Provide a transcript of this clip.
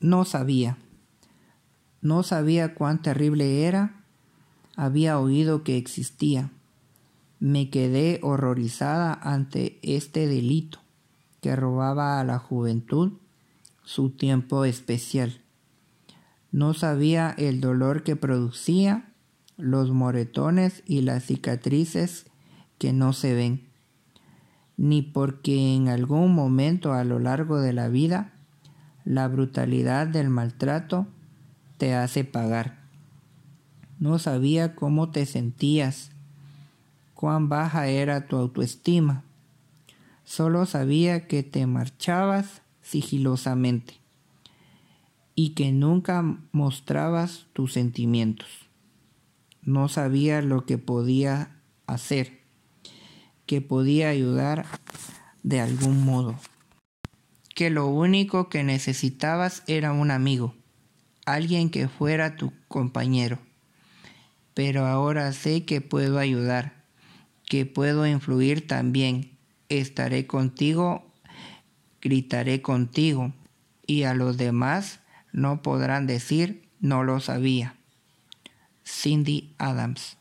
No sabía. No sabía cuán terrible era. Había oído que existía. Me quedé horrorizada ante este delito que robaba a la juventud su tiempo especial. No sabía el dolor que producía, los moretones y las cicatrices que no se ven, ni porque en algún momento a lo largo de la vida la brutalidad del maltrato te hace pagar. No sabía cómo te sentías, cuán baja era tu autoestima. Solo sabía que te marchabas sigilosamente y que nunca mostrabas tus sentimientos. No sabía lo que podía hacer, que podía ayudar de algún modo, que lo único que necesitabas era un amigo, alguien que fuera tu compañero. Pero ahora sé que puedo ayudar, que puedo influir también. Estaré contigo, gritaré contigo, y a los demás no podrán decir no lo sabía. Cindy Adams